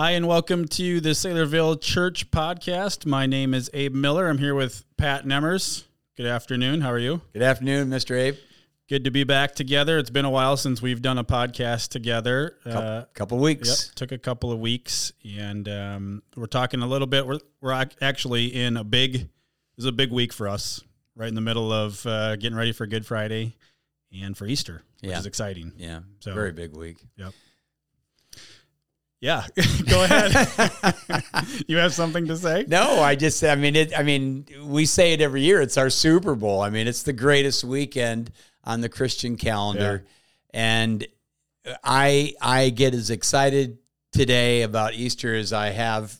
Hi, and welcome to the Saylorville Church podcast. My name is Abe Miller. I'm here with Pat Nemmers. Good afternoon. How are you? Good afternoon, Mr. Abe. Good to be back together. It's been a while since we've done a podcast together. Couple, Uh, couple weeks. Yep, took a couple of weeks, and um, we're talking a little bit. We're we're actually in a big. This is a big week for us, right in the middle of uh, getting ready for Good Friday and for Easter, which Yeah. is exciting. Yeah, So- very big week. Yeah, go ahead. you have something to say? No, I just, I mean, it. I mean, we say it every year. It's our Super Bowl. I mean, it's the greatest weekend on the Christian calendar, and I, I get as excited today about Easter as I have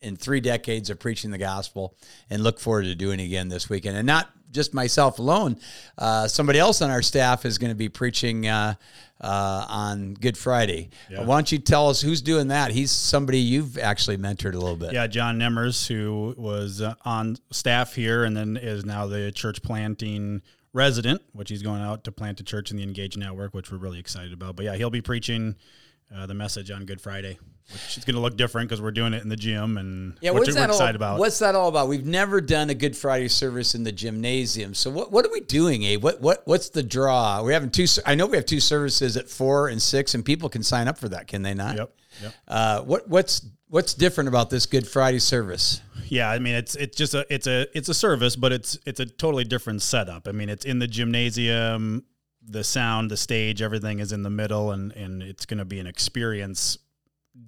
in three decades of preaching the gospel, and look forward to doing it again this weekend. And not just myself alone. Uh, somebody else on our staff is going to be preaching uh, uh, on Good Friday. Yeah. Why don't you tell us who's doing that? He's somebody you've actually mentored a little bit. Yeah, John Nemmers, who was uh, on staff here and then is now the church planting resident, which he's going out to plant a church in the Engage Network, which we're really excited about. But yeah, he'll be preaching uh, the message on Good Friday, is going to look different because we're doing it in the gym and Yeah, what's we're that excited all, about. What's that all about? We've never done a Good Friday service in the gymnasium. So what what are we doing, Abe? What what what's the draw? We're having two. I know we have two services at four and six, and people can sign up for that, can they not? Yep. Yep. Uh, what what's what's different about this Good Friday service? Yeah, I mean it's it's just a it's a it's a service, but it's it's a totally different setup. I mean it's in the gymnasium, the sound, the stage, everything is in the middle, and and it's going to be an experience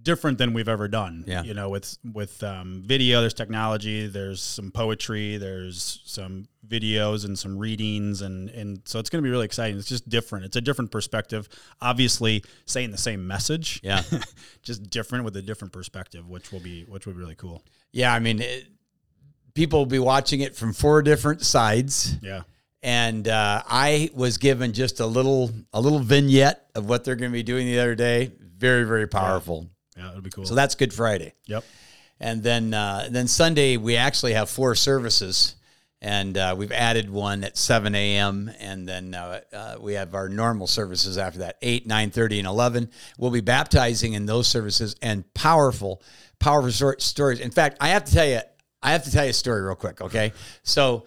different than we've ever done. Yeah. you know, with with um, video, there's technology, there's some poetry, there's some videos and some readings, and and so it's going to be really exciting. It's just different. It's a different perspective. Obviously, saying the same message, Yeah. just different with a different perspective, which will be which will be really cool. Yeah, I mean, it, people will be watching it from four different sides. Yeah. and uh, I was given just a little a little vignette of what they're going to be doing the other day. Very very powerful. Yeah, it'll be cool. So that's Good Friday, yep. and then uh, then Sunday we actually have four services, and uh, we've added one at seven a.m. and then uh, uh, we have our normal services after that eight, nine thirty, and eleven. We'll be baptizing in those services and powerful, powerful stor- stories. In fact, I have to tell you, I have to tell you a story real quick. Okay, so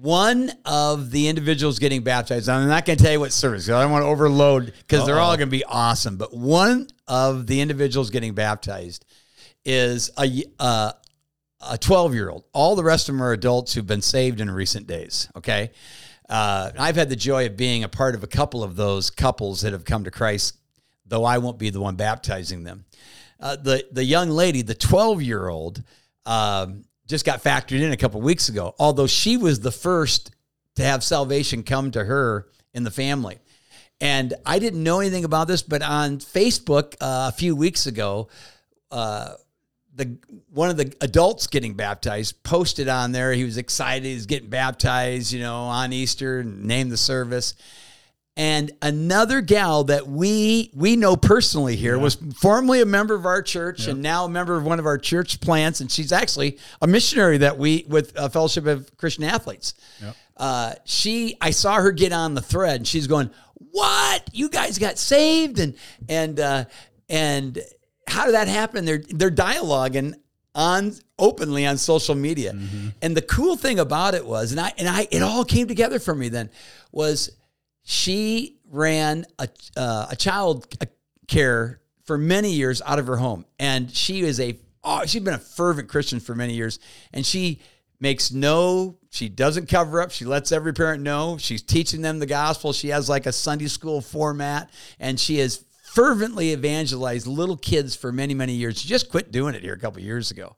one of the individuals getting baptized, I'm not going to tell you what service, 'cause I don't want to overload because they're all going to be awesome. But one of the individuals getting baptized is a uh, a 12 year old. All the rest of them are adults who've been saved in recent days. Okay. Uh, I've had the joy of being a part of a couple of those couples that have come to Christ, though I won't be the one baptizing them. Uh, the the young lady, the 12 year old, um, just got factored in a couple weeks ago. Although she was the first to have salvation come to her in the family. And I didn't know anything about this, but on Facebook uh, a few weeks ago, uh, the one of the adults getting baptized posted on there. He was excited. He's getting baptized, you know, on Easter and named the service. And another gal that we we know personally here was formerly a member of our church and now a member of one of our church plants, and she's actually a missionary that we with a Fellowship of Christian Athletes. Yep. Uh, she, I saw her get on the thread, and she's going, "What? You guys got saved?" and and uh, and how did that happen? They're they're dialoguing on openly on social media, and the cool thing about it was, and I and I, it all came together for me then, was she ran a uh, a child care for many years out of her home, and she is a oh, she's been a fervent Christian for many years, and she makes no she doesn't cover up. She lets every parent know. She's teaching them the gospel. She has like a sunday school format. And she has fervently evangelized little kids for many many years. She just quit doing it here a couple years ago.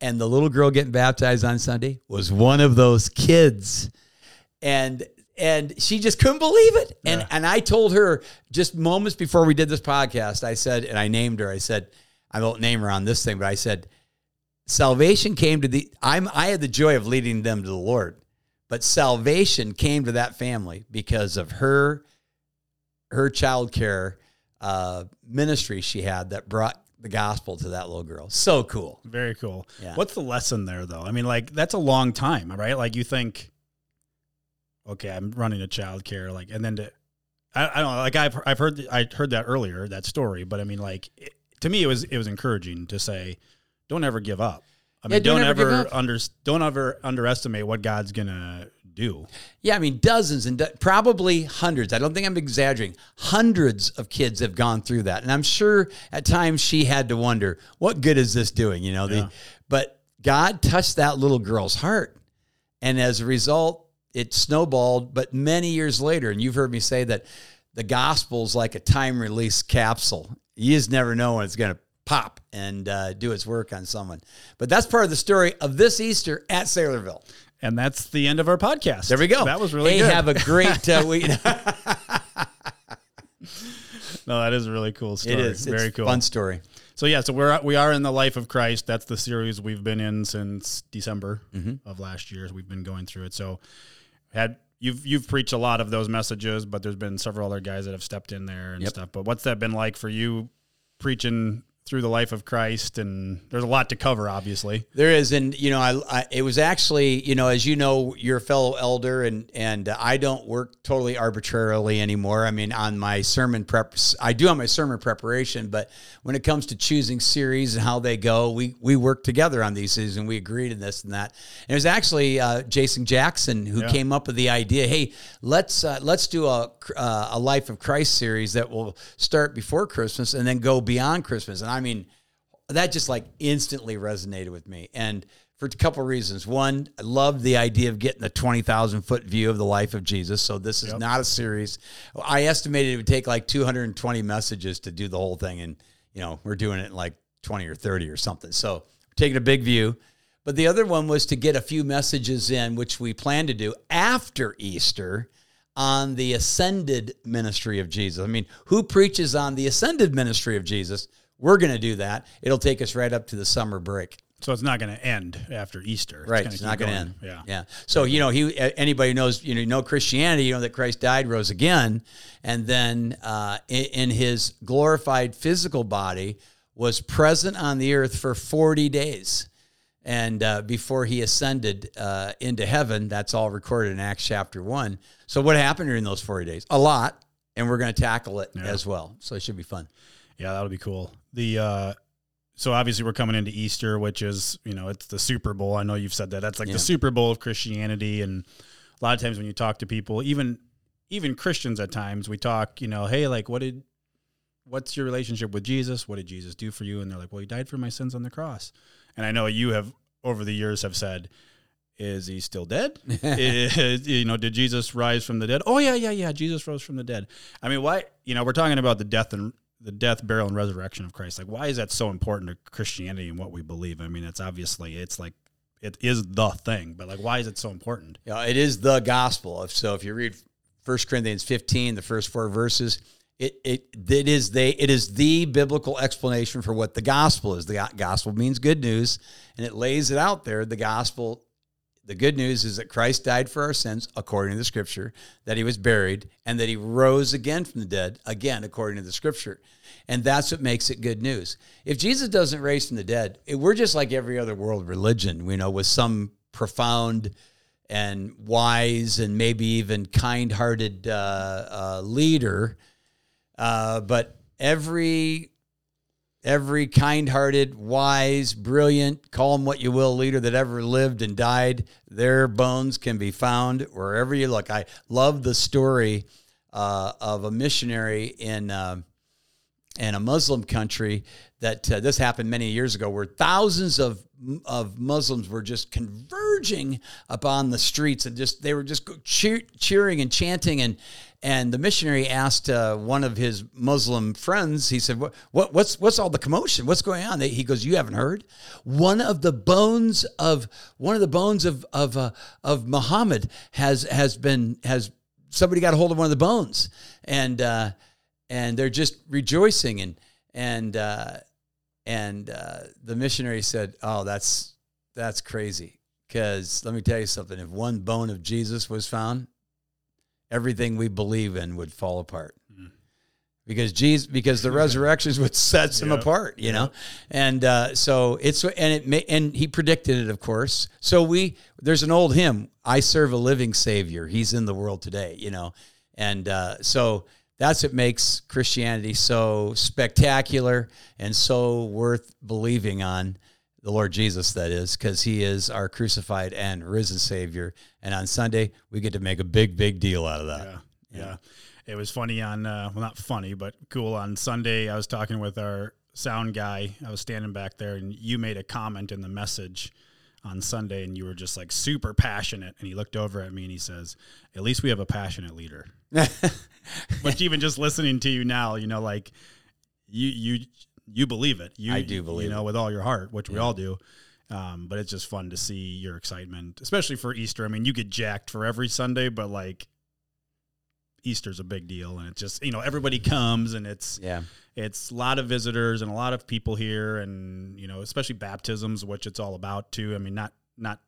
And the little girl getting baptized on sunday was one of those kids. And and she just couldn't believe it. And Yeah. and I told her just moments before we did this podcast, I said, and I named her. I said, I won't name her on this thing, but I said, salvation came to the. I'm I had the joy of leading them to the Lord, but salvation came to that family because of her her child care uh, ministry she had that brought the gospel to that little girl. So cool. Very cool. Yeah. What's the lesson there, though? I mean, like that's a long time, right? Like you think, okay, I'm running a child care, like, and then to, I, I don't know, like I've I've heard I heard that earlier that story, but I mean, like it, to me, it was it was encouraging to say, don't ever give up. I Yeah, mean, don't don't, ever ever under don't ever underestimate what God's gonna do. Yeah, I mean, dozens and do- probably hundreds. I don't think I'm exaggerating. Hundreds of kids have gone through that, and I'm sure at times she had to wonder, "What good is this doing?" You know, Yeah. the but God touched that little girl's heart, and as a result, it snowballed. But many years later, and you've heard me say that the gospel's like a time release capsule. You just never know when it's going to pop and uh, do its work on someone. But that's part of the story of this Easter at Saylorville. And that's the end of our podcast. There we go. That was really hey, good. have a great uh, week. no, that is a really cool story. It is very it's cool. Fun story. So yeah, so we're we are in the life of Christ. That's the series we've been in since December Mm-hmm. of last year. We've been going through it. So had you've you've preached a lot of those messages, but there's been several other guys that have stepped in there and Yep. stuff. But what's that been like for you preaching through the life of Christ? And there's a lot to cover, obviously. There is, and you know, I, I it was actually, you know, as you know, you're a fellow elder, and and I don't work totally arbitrarily anymore. I mean, on my sermon prep, I do on my sermon preparation, but when it comes to choosing series and how they go, we we work together on these series, and we agreed in this and that. And it was actually uh, Jason Jackson who Yeah. came up with the idea. Hey, let's uh, let's do a uh, a Life of Christ series that will start before Christmas and then go beyond Christmas. And I mean that just like instantly resonated with me and for a couple of reasons one i love the idea of getting a 20000 foot view of the life of jesus so this is Yep. not a series i estimated it would take like 220 messages to do the whole thing and you know we're doing it in like 20 or 30 or something so we're taking a big view but the other one was to get a few messages in which we plan to do after easter on the ascended ministry of Jesus. I mean, who preaches on the ascended ministry of Jesus? We're going to do that. It'll take us right up to the summer break. So it's not going to end after Easter. Right, gonna it's not going to end. Yeah. yeah. So you know, he anybody who knows you know know Christianity, you know that Christ died, rose again, and then uh, in, in his glorified physical body was present on the earth for forty days, and uh, before he ascended uh, into heaven. That's all recorded in Acts chapter one. So what happened during those forty days? A lot, and we're going to tackle it Yeah. as well. So it should be fun. Yeah, that'll be cool. The uh so obviously we're coming into Easter, which is, you know, it's the Super Bowl. I know you've said that. That's like Yeah. the Super Bowl of Christianity and a lot of times when you talk to people, even even Christians at times, we talk, you know, hey, like what did what's your relationship with Jesus? What did Jesus do for you? And they're like, "Well, he died for my sins on the cross." And I know you have over the years have said, "Is he still dead? Is- you know, did Jesus rise from the dead?" Oh yeah, yeah, yeah. Jesus rose from the dead. I mean, why? You know, we're talking about the death and the death, burial, and resurrection of Christ. Like, why is that so important to Christianity and what we believe? I mean, it's obviously it's like it is the thing, but like, why is it so important? Yeah, it is the gospel. So if you read 1 Corinthians 15, the first four verses, it it it is they it is the biblical explanation for what the gospel is. The gospel means good news, and it lays it out there. The gospel, the good news is that Christ died for our sins according to the scripture, that he was buried, and that he rose again from the dead, again according to the scripture. And that's what makes it good news. If Jesus doesn't raise from the dead, it- we're just like every other world religion, you know, with some profound and wise and maybe even kind-hearted uh, uh, leader. Uh, but every every kind-hearted, wise, brilliant, call them what you will, leader that ever lived and died, their bones can be found wherever you look. I love the story uh, of a missionary in. um in a Muslim country that uh, this happened many years ago, where thousands of of Muslims were just converging upon the streets and just they were just cheer, cheering and chanting and and the missionary asked uh, one of his Muslim friends. He said, "What what what's what's all the commotion? What's going on?" He goes, "You haven't heard? One of the bones of one of the bones of of uh, of Muhammad has has been has somebody got a hold of one of the bones and." And they're just rejoicing and and uh, and uh, the missionary said, "Oh, that's that's crazy." Because let me tell you something: if one bone of Jesus was found, everything we believe in would fall apart. Because Jesus, because the resurrections would set them Yeah. apart, you know, and uh, so it's and it may, and he predicted it, of course. So we there's an old hymn: "I serve a living Savior; He's in the world today," you know, and uh, so that's what makes Christianity so spectacular and so worth believing on the Lord Jesus, that is, because he is our crucified and risen Savior. And on Sunday, we get to make a big, big deal out of that. Yeah. Yeah. It was funny on, uh, well, not funny, but cool. On Sunday, I was talking with our sound guy. I was standing back there, and you made a comment in the message on Sunday, and you were just like super passionate. And he looked over at me and he says, At least we have a passionate leader. But even just listening to you now, you know, like you, you, you believe it. You, I do believe you know, it. with all your heart, which we all do. Um, but it's just fun to see your excitement, especially for Easter. I mean, you get jacked for every Sunday, but like Easter's a big deal, and it's just you know everybody comes, and it's Yeah. it's a lot of visitors and a lot of people here, and you know especially baptisms, which it's all about too. I mean, not not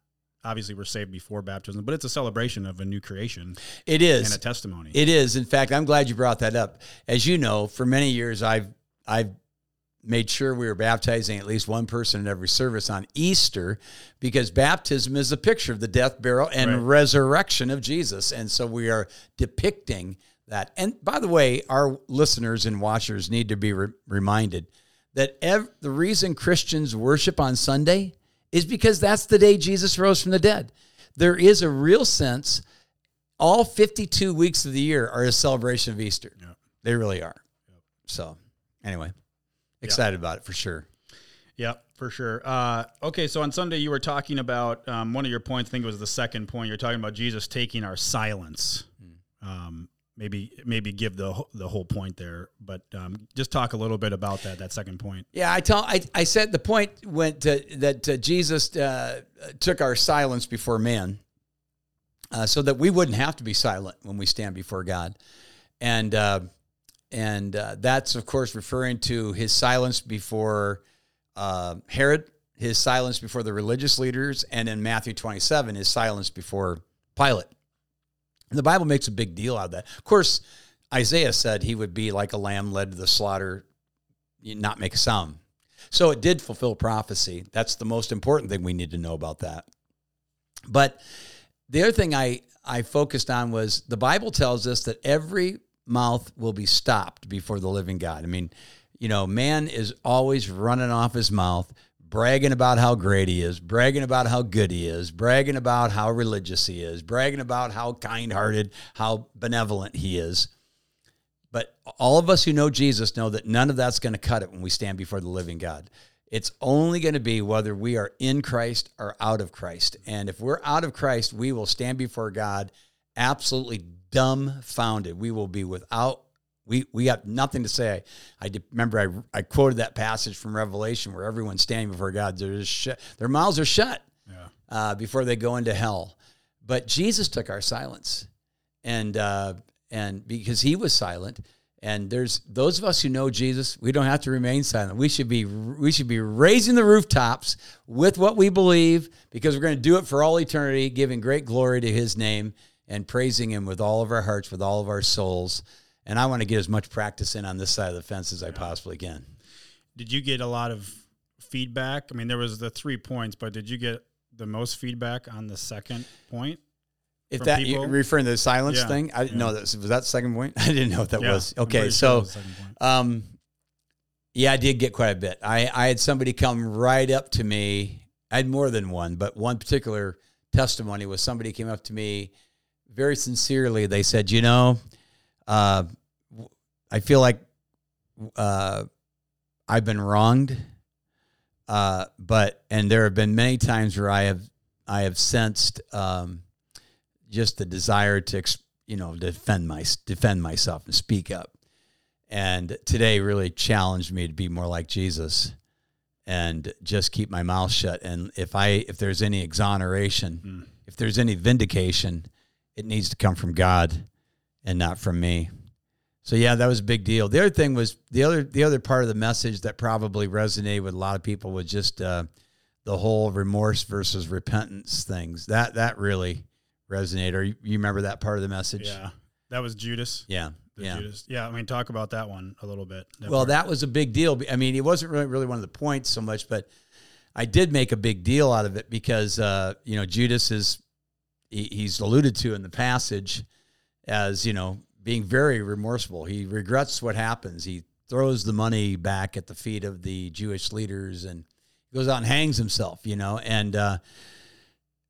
obviously we're saved before baptism, but it's a celebration of a new creation It is. and a testimony. It is. In fact, I'm glad you brought that up. As you know, for many years, I've I've made sure we were baptizing at least one person in every service on Easter because baptism is a picture of the death, burial, and Right. resurrection of Jesus. And so we are depicting that. And by the way, our listeners and watchers need to be re- reminded that ev- the reason Christians worship on Sunday is because that's the day Jesus rose from the dead. There is a real sense all 52 weeks of the year are a celebration of Easter. They really are. So, anyway, excited about it for sure. Yeah, for sure. Uh, okay, so on Sunday you were talking about um, one of your points. I think it was the second point. You're talking about Jesus taking our silence. Um, maybe maybe give the the whole point there, but um, just talk a little bit about that that second point. Yeah, I tell I, I said the point went to, that uh, Jesus uh, took our silence before man, uh, so that we wouldn't have to be silent when we stand before God, and uh, and uh, that's of course referring to his silence before uh, Herod, his silence before the religious leaders, and in Matthew twenty seven, his silence before Pilate. And the Bible makes a big deal out of that. Of course, Isaiah said he would be like a lamb led to the slaughter, not make a sound. So it did fulfill prophecy. That's the most important thing we need to know about that. But the other thing I, I focused on was the Bible tells us that every mouth will be stopped before the living God. I mean, you know, man is always running off his mouth, bragging about how great he is, bragging about how good he is, bragging about how religious he is, bragging about how kind hearted, how benevolent he is. But all of us who know Jesus know that none of that's going to cut it when we stand before the living God. It's only going to be whether we are in Christ or out of Christ. And if we're out of Christ, we will stand before God absolutely dumbfounded. We will be without we we got nothing to say. I remember I I quoted that passage from Revelation where everyone's standing before God. They're their mouths are shut Yeah. uh, before they go into hell. But Jesus took our silence, and uh, and because he was silent, and there's those of us who know Jesus, we don't have to remain silent. We should be we should be raising the rooftops with what we believe because we're going to do it for all eternity, giving great glory to His name and praising Him with all of our hearts, with all of our souls. And I want to get as much practice in on this side of the fence as I possibly can. Did you get a lot of feedback? I mean, there was the three points, but did you get the most feedback on the second point? If that people? referring to the silence Yeah, thing, I didn't yeah. know that was that the second point. I didn't know what that Yeah, was. Okay, sure so it was the second point. um, yeah, I did get quite a bit. I I had somebody come right up to me. I had more than one, but one particular testimony was somebody came up to me very sincerely. They said, "You know, uh, I feel like uh, I've been wronged, uh, but and there have been many times where I have I have sensed um, just the desire to you know defend my defend myself and speak up. And today really challenged me to be more like Jesus and just keep my mouth shut. And if I if there's any exoneration, Mm. if there's any vindication, it needs to come from God and not from me. So yeah, that was a big deal. The other thing was the other the other part of the message that probably resonated with a lot of people was just uh, the whole remorse versus repentance things. That that really resonated. Or you, you remember that part of the message? Yeah, that was Judas. Yeah. Yeah. Judas. Yeah, I mean, talk about that one a little bit. Well, part. that was a big deal. I mean, it wasn't really, really one of the points so much, but I did make a big deal out of it because, uh, you know, Judas is, he, he's alluded to in the passage as, you know, being very remorseful. He regrets what happens. He throws the money back at the feet of the Jewish leaders and goes out and hangs himself, you know. And uh,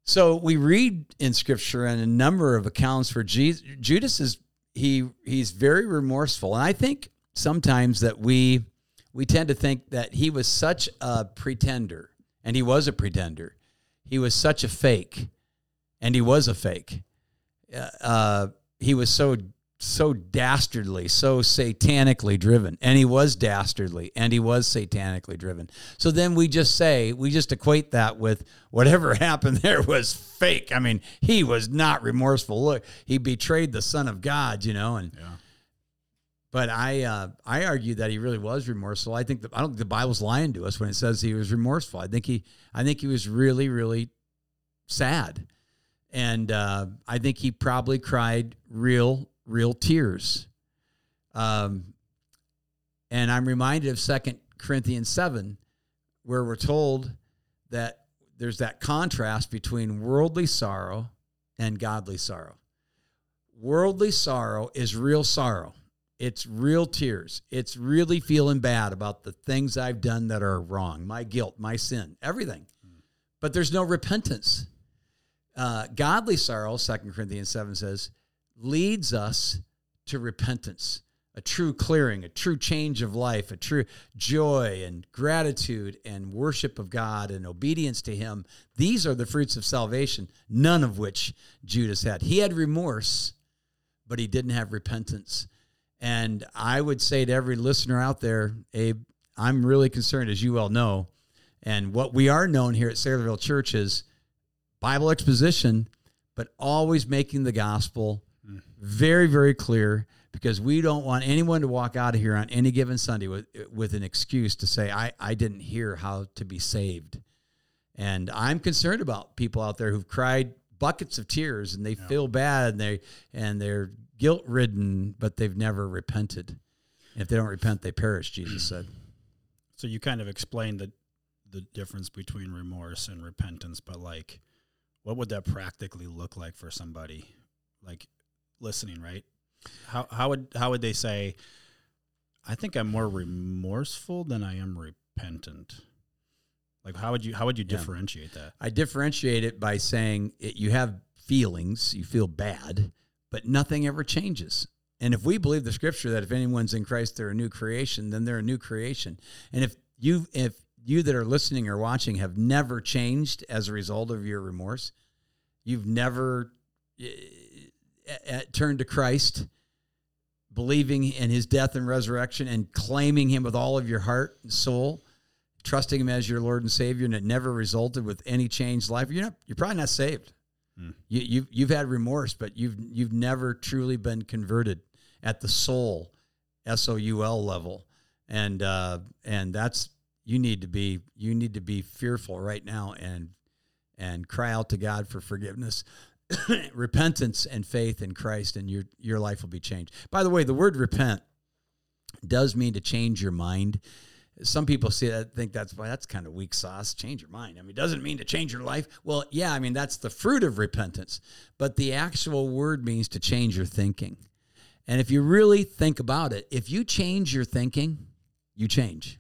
so we read in scripture and a number of accounts where Jesus, Judas is he he's very remorseful. And I think sometimes that we we tend to think that he was such a pretender, and he was a pretender. He was such a fake, and he was a fake. Uh, uh he was so so dastardly, so satanically driven. And he was dastardly and he was satanically driven. So then we just say, we just equate that with whatever happened there was fake. I mean, he was not remorseful. Look, he betrayed the Son of God, you know, and yeah. But I uh, I argue that he really was remorseful. I think the, I don't think the Bible's lying to us when it says he was remorseful. I think he I think he was really really sad, and uh, I think he probably cried real real tears. Um, and I'm reminded of Second Corinthians 7, where we're told that there's that contrast between worldly sorrow and godly sorrow. Worldly sorrow is real sorrow. It's real tears. It's really feeling bad about the things I've done that are wrong, my guilt, my sin, everything. But there's no repentance. Uh, godly sorrow, Second Corinthians 7 says, leads us to repentance, a true clearing, a true change of life, a true joy and gratitude and worship of God and obedience to Him. These are the fruits of salvation, none of which Judas had. He had remorse, but he didn't have repentance. And I would say to every listener out there, Abe, I'm really concerned, as you well know. And what we are known here at Saylorville Church is Bible exposition, but always making the gospel hmm. very, very clear because we don't want anyone to walk out of here on any given Sunday with, with an excuse to say, I, I didn't hear how to be saved. And I'm concerned about people out there who've cried buckets of tears and they yeah. feel bad and they and they're guilt ridden, but they've never repented. And if they don't repent, they perish, Jesus said. So you kind of explained the the difference between remorse and repentance, but like what would that practically look like for somebody? Like listening, right? How how would how would they say? I think I'm more remorseful than I am repentant. Like how would you how would you differentiate that? I differentiate it by saying it, you have feelings, you feel bad, but nothing ever changes. And if we believe the scripture that if anyone's in Christ they're a new creation, then they're a new creation. And if you if you that are listening or watching have never changed as a result of your remorse, you've never turned to Christ, believing in his death and resurrection, and claiming him with all of your heart and soul, trusting him as your Lord and Savior, and it never resulted with any changed life, you're not, you're probably not saved. Hmm. You, you've you've had remorse, but you've you've never truly been converted at the soul, S O U L level, and uh, and that's you need to be you need to be fearful right now and and cry out to God for forgiveness repentance and faith in Christ, and your your life will be changed. By the way, the word repent does mean to change your mind. Some people see that think that's well, that's kind of weak sauce. Change your mind. I mean, it doesn't mean to change your life. Well, yeah, I mean that's the fruit of repentance, but the actual word means to change your thinking. And if you really think about it, if you change your thinking, you change.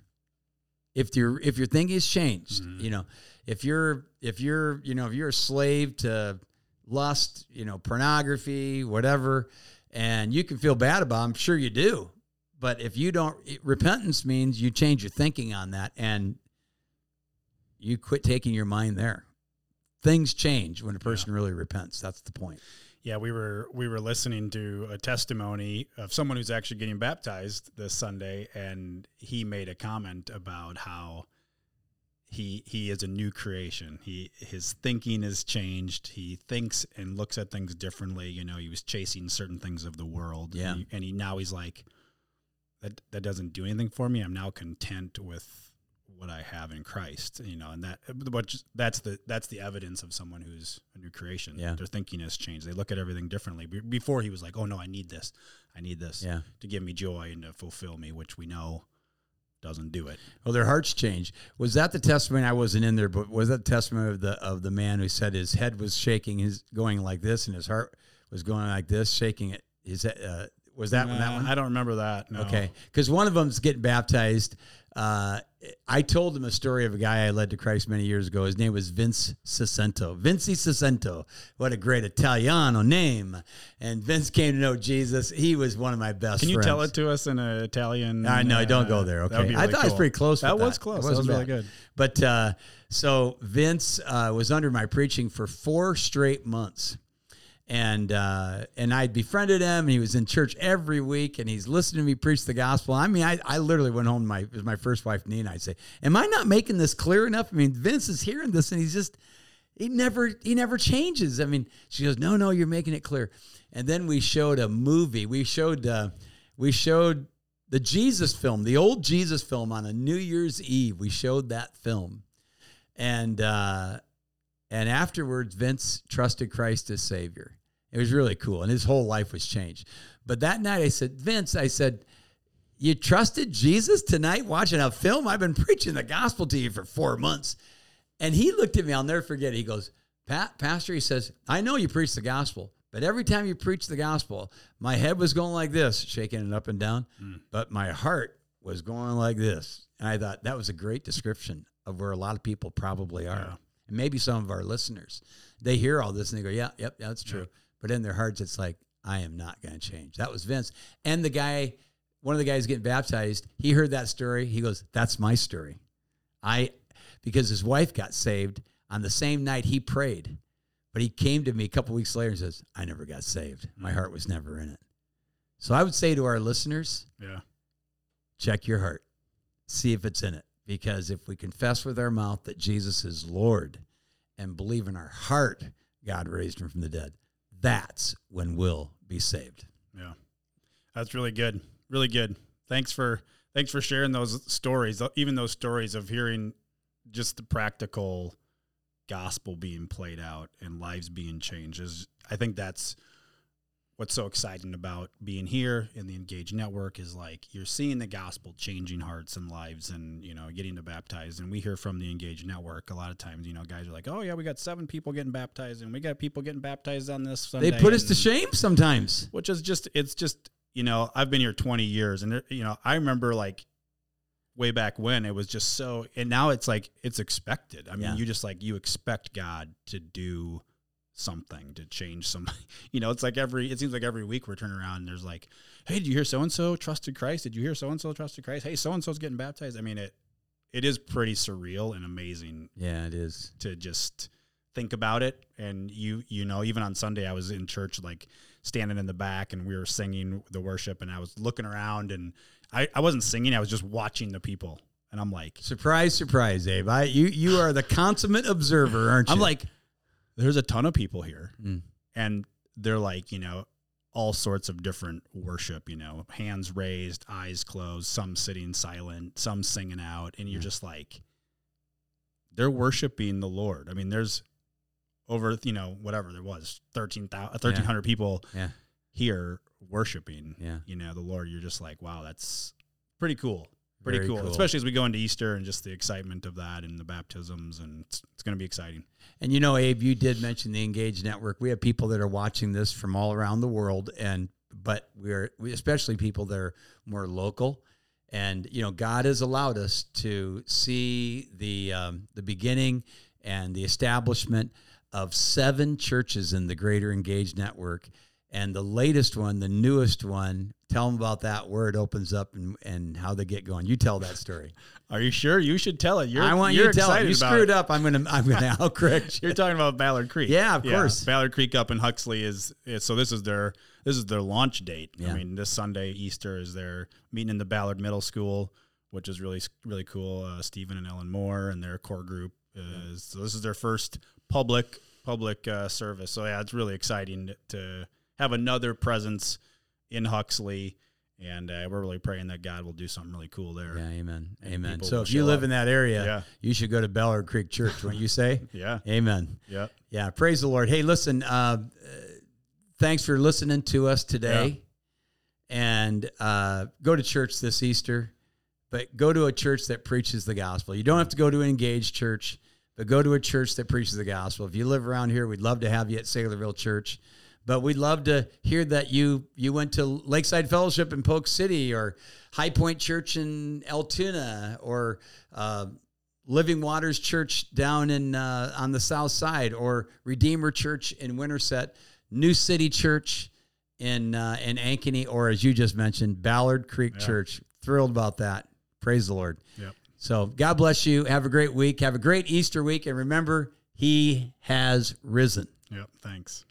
If your if your thinking is changed, mm-hmm. you know, if you're if you're you know if you're a slave to lust, you know, pornography, whatever, and you can feel bad about. Them. I'm sure you do, but if you don't, repentance means you change your thinking on that and you quit taking your mind there. Things change when a person yeah. really repents. That's the point. Yeah, we were we were listening to a testimony of someone who's actually getting baptized this Sunday, and he made a comment about how he he is a new creation. He his thinking has changed. He thinks and looks at things differently. You know, he was chasing certain things of the world. Yeah, and he, and he now he's like, that that doesn't do anything for me. I'm now content with what I have in Christ. You know, and that but that's the that's the evidence of someone who's a new creation. Yeah, their thinking has changed. They look at everything differently. Before he was like, oh no, I need this. I need this. Yeah. to give me joy and to fulfill me, which we know doesn't do it. Well, their hearts change. Was that the testimony? I wasn't in there, but was that the testimony of the of the man who said his head was shaking, his going like this, and his heart was going like this, shaking it. His uh, Was that one? That Uh, one? I don't remember that. No. Okay, because one of them's getting baptized. Uh, I told him a story of a guy I led to Christ many years ago. His name was Vince Sicento. Vinci Sicento. What a great Italiano name! And Vince came to know Jesus. He was one of my best. Can you friends. tell it to us in an Italian? I know. don't go uh, there. Okay. be I really thought it was pretty close. That was close. That was really good. But uh, so Vince uh, was under my preaching for four straight months. And uh, and I befriended him, and he was in church every week, and he's listening to me preach the gospel. I mean, I, I literally went home. To my my first wife, Nina. I'd say, "Am I not making this clear enough?" I mean, Vince is hearing this, and he's just he never he never changes. I mean, she goes, "No, no, you're making it clear." And then we showed a movie. We showed uh, we showed the Jesus film, the old Jesus film on a New Year's Eve. We showed that film, and uh, and afterwards, Vince trusted Christ as Savior. It was really cool, and his whole life was changed. But that night, I said, Vince, I said, you trusted Jesus tonight watching a film? I've been preaching the gospel to you for four months. And he looked at me, I'll never forget. it. He goes, Pat, Pastor, he says, I know you preach the gospel, but every time you preach the gospel, my head was going like this, shaking it up and down, mm. but my heart was going like this. And I thought that was a great description of where a lot of people probably are. And maybe some of our listeners, they hear all this and they go, yeah, yep, that's true. But in their hearts, it's like, I am not going to change. That was Vince. And the guy, one of the guys getting baptized, he heard that story. He goes, that's my story. I, because his wife got saved on the same night he prayed. But he came to me a couple weeks later and says, I never got saved. My mm. heart was never in it. So I would say to our listeners, Yeah. check your heart, see if it's in it. Because if we confess with our mouth that Jesus is Lord and believe in our heart God raised him from the dead, that's when we'll be saved. Yeah. That's really good. Really good. Thanks for thanks for sharing those stories. Uh, even those stories of hearing just the practical gospel being played out and lives being changed is I think that's what's so exciting about being here in the Engage Network is like you're seeing the gospel changing hearts and lives and you know getting to baptize and we hear from the Engage Network a lot of times you know guys are like oh yeah we got seven people getting baptized and we got people getting baptized on this Sunday They put us to shame sometimes. which is just it's just you know i've been here 20 years and you know i remember like way back when it was just so and now it's like it's expected i mean Yeah. you just like you expect god to do something to change some you know it's like every it seems like every week we're turning around and there's like hey did you hear so and so trusted christ did you hear so and so trusted christ hey so and so's getting baptized i mean it it is pretty surreal and amazing Yeah, it is. to just think about it and you you know even on sunday i was in church like standing in the back and we were singing the worship and i was looking around and i, I wasn't singing i was just watching the people and i'm like Surprise, surprise, Abe. I, you you are the consummate observer, aren't you? i'm like there's a ton of people here Mm. and they're like you know all sorts of different worship you know hands raised eyes closed some sitting silent some singing out. And you're just like they're worshiping the lord. I mean there's over you know whatever there was 13,000 1300 people yeah, here worshiping yeah. you know the lord. You're just like wow that's pretty cool pretty cool. cool. especially as we go into easter and just the excitement of that and the baptisms and it's, it's going to be exciting And you know, Abe, you did mention the Engage Network. We have people that are watching this from all around the world, and but we're we, especially people that are more local. And you know, God has allowed us to see the um, the beginning and the establishment of seven churches in the Greater Engage Network. And the latest one, the newest one, tell them about that where it opens up and, and how they get going. You tell that story. are you sure you should tell it you're, I want you're you to tell it. You screwed it. up. I'm gonna I'm gonna I'll correct you. You're talking about Ballard Creek. Yeah, of course. Ballard Creek up in Huxley is, is so this is their this is their launch date. Yeah. I mean, this Sunday Easter is their meeting in the Ballard Middle School, which is really really cool. Uh, Stephen and Ellen Moore and their core group is so this is their first public public uh, service. So yeah, it's really exciting to have another presence in Huxley, and uh, we're really praying that God will do something really cool there. Yeah, amen. Amen. So if you live up. in that area, Yeah. you should go to Ballard Creek Church, wouldn't you say? Yeah, Amen. yeah. Yeah, praise the Lord. Hey, listen, uh, uh, thanks for listening to us today. And uh, go to church this Easter, but go to a church that preaches the gospel. You don't have to go to an engaged church, but go to a church that preaches the gospel. If you live around here, we'd love to have you at Saylorville Church. But we'd love to hear that you you went to Lakeside Fellowship in Polk City or High Point Church in Altoona or uh, Living Waters Church down in uh, on the south side or Redeemer Church in Winterset, New City Church in uh, in Ankeny, or as you just mentioned, Ballard Creek Church. Thrilled about that. Praise the Lord. Yep. So God bless you. Have a great week. Have a great Easter week, and remember, He has risen. Yep. Thanks.